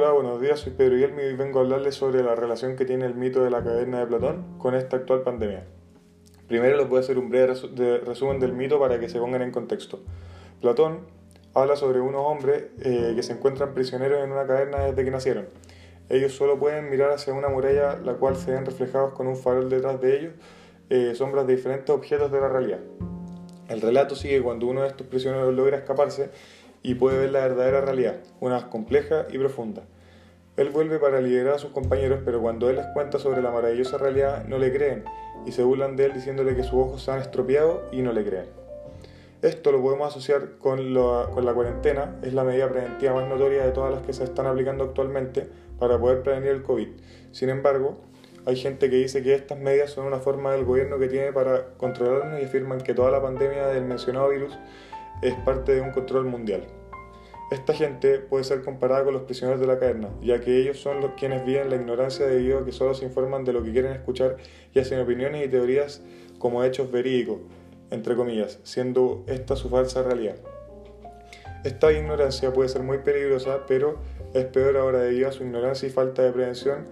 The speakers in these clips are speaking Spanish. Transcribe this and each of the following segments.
Hola, buenos días, soy Pedro Guillermo y vengo a hablarles sobre la relación que tiene el mito de la caverna de Platón con esta actual pandemia. Primero les voy a hacer un breve resumen del mito para que se pongan en contexto. Platón habla sobre unos hombres eh, que se encuentran prisioneros en una caverna desde que nacieron. Ellos solo pueden mirar hacia una muralla la cual se ven reflejados con un farol detrás de ellos eh, sombras de diferentes objetos de la realidad. El relato sigue cuando uno de estos prisioneros logra escaparse y puede ver la verdadera realidad, una compleja y profunda. Él vuelve para liberar a sus compañeros, pero cuando él les cuenta sobre la maravillosa realidad, no le creen y se burlan de él diciéndole que sus ojos se han estropeado y no le creen. Esto lo podemos asociar con, con la cuarentena, es la medida preventiva más notoria de todas las que se están aplicando actualmente para poder prevenir el COVID. Sin embargo, hay gente que dice que estas medidas son una forma del gobierno que tiene para controlarnos y afirman que toda la pandemia del mencionado virus es parte de un control mundial. Esta gente puede ser comparada con los prisioneros de la caverna, ya que ellos son los quienes viven la ignorancia debido a que solo se informan de lo que quieren escuchar y hacen opiniones y teorías como hechos verídicos, entre comillas, siendo esta su falsa realidad. Esta ignorancia puede ser muy peligrosa, pero es peor ahora debido a su ignorancia y falta de prevención,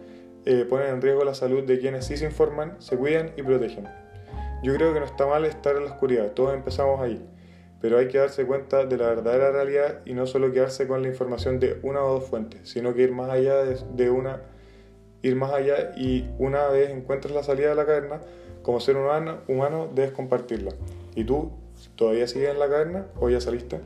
eh, ponen en riesgo la salud de quienes sí se informan, se cuidan y protegen. Yo creo que no está mal estar en la oscuridad, todos empezamos ahí pero hay que darse cuenta de la verdadera realidad y no solo quedarse con la información de una o dos fuentes, sino que ir más allá de, una ir más allá y una vez encuentres la salida de la caverna, como ser humano, humano debes compartirla. ¿Y tú todavía sigues en la caverna o ya saliste?